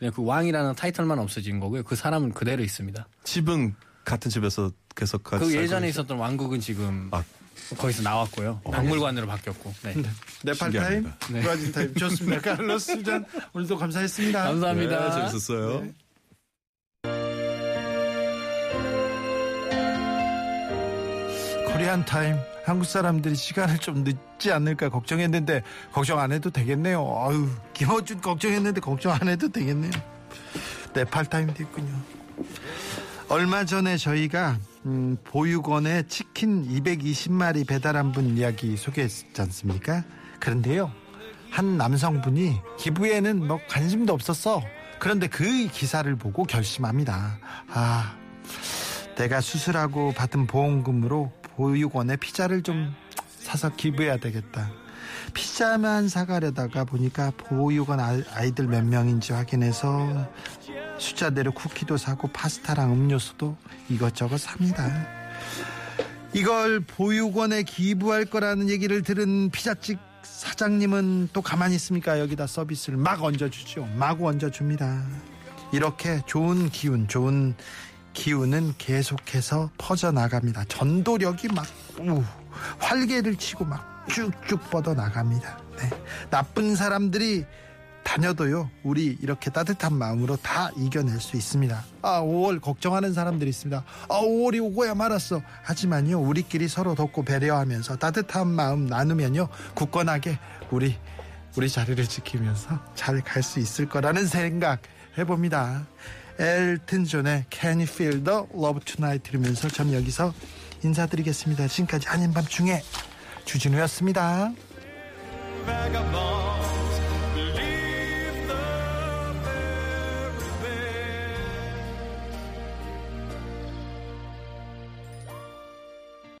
네. 그냥 그 왕이라는 타이틀만 없어진 거고요. 그 사람은 그대로 있습니다. 집은 같은 집에서 계속 같이 그 예전에 있- 있었던 왕국은 지금 아. 거기서 나왔고요. 박물관으로 바뀌었고. 네. 네팔 타임. 네. 브라질 타임 좋습니다. 칼로스 전 오늘도 감사했습니다. 감사합니다. 네, 재밌었어요. 네. 코리안 타임 한국 사람들이 시간을 좀 늦지 않을까 걱정했는데 걱정 안 해도 되겠네요. 아유 김어준 걱정했는데 걱정 안 해도 되겠네요. 네팔 타임도 있군요. 얼마 전에 저희가 음, 보육원에 치킨 220마리 배달한 분 이야기 소개했지 않습니까? 그런데요. 한 남성분이 기부에는 뭐 관심도 없었어. 그런데 그 기사를 보고 결심합니다. 아, 내가 수술하고 받은 보험금으로 보육원에 피자를 좀 사서 기부해야 되겠다. 피자만 사가려다가 보니까 보육원 아- 아이들 몇 명인지 확인해서 숫자대로 쿠키도 사고 파스타랑 음료수도 이것저것 삽니다. 이걸 보육원에 기부할 거라는 얘기를 들은 피자집 사장님은 또 가만히 있습니까? 여기다 서비스를 막 얹어주죠. 마구 얹어줍니다. 이렇게 좋은 기운, 좋은 기운은 계속해서 퍼져나갑니다. 전도력이 막, 우, 활개를 치고 막 쭉쭉 뻗어 나갑니다. 네. 나쁜 사람들이 다녀도요, 우리 이렇게 따뜻한 마음으로 다 이겨낼 수 있습니다. 아, 5월 걱정하는 사람들이 있습니다. 아, 5월이 오고야 말았어. 하지만요, 우리끼리 서로 돕고 배려하면서 따뜻한 마음 나누면요, 굳건하게 우리, 우리 자리를 지키면서 잘 갈 수 있을 거라는 생각 해봅니다. 엘튼 존의 Can You Feel the Love Tonight 들으면서 전 여기서 인사드리겠습니다. 지금까지 아닌 밤중에 주진우였습니다.